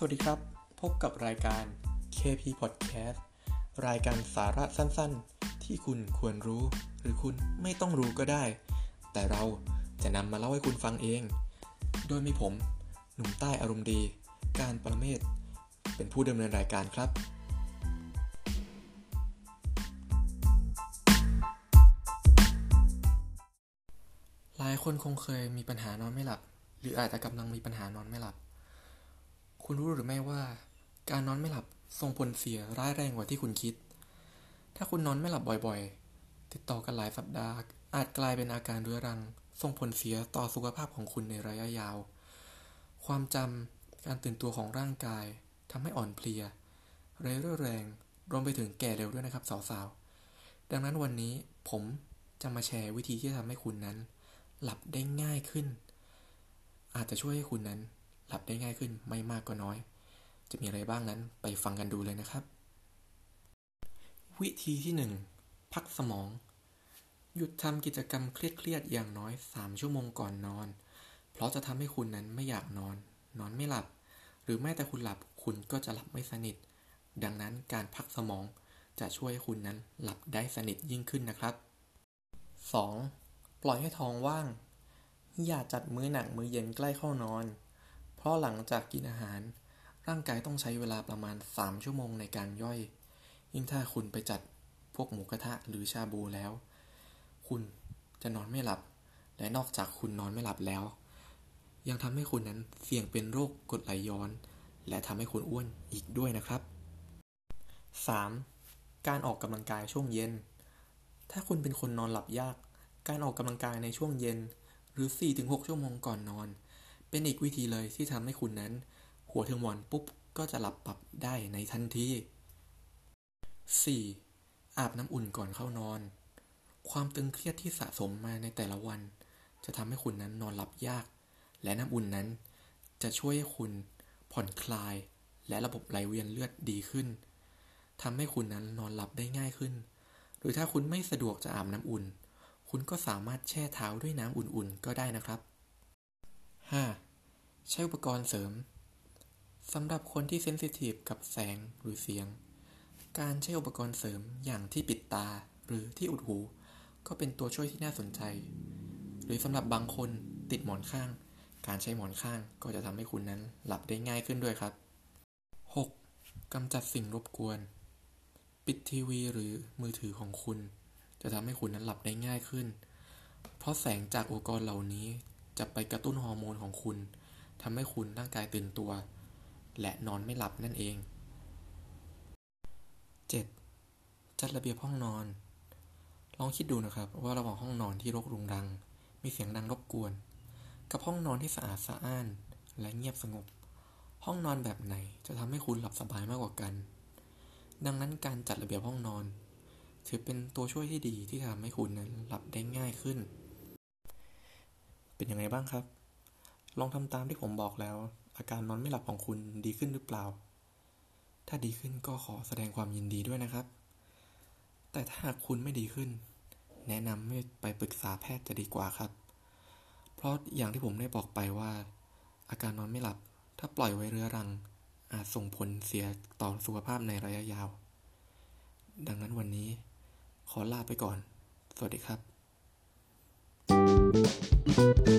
สวัสดีครับ พบกับรายการ KP Podcast รายการสาระสั้นๆ ที่คุณควรรู้ หรือคุณไม่ต้องรู้ก็ได้ แต่เราจะนำมาเล่าให้คุณฟังเอง โดยมีผม หนุ่มใต้อารมณ์ดี การประเมศ เป็นผู้ดำเนินรายการครับหลายคนคงเคยมีปัญหานอนไม่หลับ หรืออาจจะกำลังมีปัญหานอนไม่หลับ คุณรู้หรือไม่ว่า การนอนไม่หลับส่งผลเสียร้ายแรงกว่าที่คุณคิด ถ้าคุณนอนไม่หลับบ่อยๆ ติดต่อกันหลายสัปดาห์ อาจกลายเป็นอาการเรื้อรัง ส่งผลเสียต่อสุขภาพของคุณในระยะยาว ความจำการตื่นตัวของร่างกายทำให้อ่อนเพลียเร่อแรงรวมไปถึงแก่เร็วด้วยนะครับสาวๆ ดังนั้นวันนี้ผมจะมาแชร์วิธีที่ทำให้คุณนั้น หลับได้ง่ายขึ้น อาจจะช่วยให้คุณนั้น หลับได้ง่ายขึ้นไม่มากก็น้อย จะมีอะไรบ้างนั้นไปฟังกันดูเลยนะครับ วิธีที่ 1 พักสมอง หยุดทำกิจกรรมเครียดๆอย่างน้อย 3 ชั่วโมงก่อนนอน เพราะจะทำให้คุณนั้นไม่อยากนอน นอนไม่หลับ หรือแม้แต่คุณหลับคุณก็จะหลับไม่สนิท ดังนั้นการพักสมองจะช่วยให้คุณนั้นหลับได้สนิทยิ่งขึ้นนะครับ 2. ปล่อยให้ท้องว่าง อย่าจัดมื้อหนักมื้อเย็นใกล้เข้านอน เพราะหลังจากกินอาหาร ร่างกายต้องใช้เวลาประมาณ 3 ชั่วโมงในการย่อย ยิ่งถ้าคุณไปจัดพวกหมูกระทะหรือชาบูแล้ว คุณจะนอนไม่หลับ และนอกจากคุณนอนไม่หลับแล้ว ยังทำให้คุณนั้นเสี่ยงเป็นโรคกรดไหลย้อน และทำให้คุณอ้วนอีกด้วยนะครับ 3. การออกกำลังกายช่วงเย็น ถ้าคุณเป็นคนนอนหลับยาก การออกกำลังกายในช่วงเย็น หรือ 4-6 ชั่วโมงก่อนนอน เป็นอีกวิธีเลยที่ทำให้คุณนั้น หัวถึงหมอนปุ๊บก็จะหลับปรับได้ในทันที 4. อาบน้ำอุ่นก่อนเข้านอน ความตึงเครียดที่สะสมมาในแต่ละวัน จะทำให้คุณนั้นนอนหลับยาก และน้ำอุ่นนั้น จะช่วยให้คุณผ่อนคลาย และระบบไหลเวียนเลือดดีขึ้นทำให้คุณนั้นนอนหลับได้ง่ายขึ้น หรือถ้าคุณไม่สะดวกจะอาบน้ำอุ่น คุณก็สามารถแช่เท้าด้วยน้ำอุ่นๆก็ได้นะครับ 5. ใช้อุปกรณ์เสริมสำหรับคนที่เซนซิทีฟกับแสงหรือเสียง การใช้อุปกรณ์เสริมอย่างที่ปิดตาหรือที่อุดหู ก็เป็นตัวช่วยที่น่าสนใจ หรือสำหรับบางคนติดหมอนข้าง การใช้หมอนข้างก็จะทำให้คุณนั้นหลับได้ง่ายขึ้นด้วยครับ 6. กำจัดสิ่งรบกวน ปิดทีวีหรือมือถือของคุณ จะทำให้คุณนั้นหลับได้ง่ายขึ้น เพราะแสงจากอุปกรณ์เหล่านี้ จะไปกระตุ้นฮอร์โมนของคุณทำให้คุณร่างกายตื่นตัว และนอนไม่หลับนั่นเอง 7. จัดระเบียบห้องนอน ลองคิดดูนะครับว่าระหว่างห้องนอนที่รกรุงรัง มีเสียงดังรบกวน กับห้องนอนที่สะอาดสะอ้าน และเงียบสงบ ห้องนอนแบบไหนจะทำให้คุณหลับสบายมากกว่ากัน ดังนั้นการจัดระเบียบห้องนอน ถือเป็นตัวช่วยที่ดีที่ทำให้คุณนั้นหลับได้ง่ายขึ้น เป็นยังไงบ้างครับ ลองทำตามที่ผมบอกแล้ว อาการนอนไม่หลับของคุณดีขึ้นหรือเปล่า ถ้าดีขึ้นก็ขอแสดงความยินดีด้วยนะครับ แต่ถ้าหากคุณไม่ดีขึ้น แนะนำให้ไปปรึกษาแพทย์จะดีกว่าครับ เพราะอย่างที่ผมได้บอกไปว่า อาการนอนไม่หลับ ถ้าปล่อยไว้เรื้อรัง อาจส่งผลเสียต่อสุขภาพในระยะยาว ดังนั้นวันนี้ ขอลาไปก่อน สวัสดีครับ Música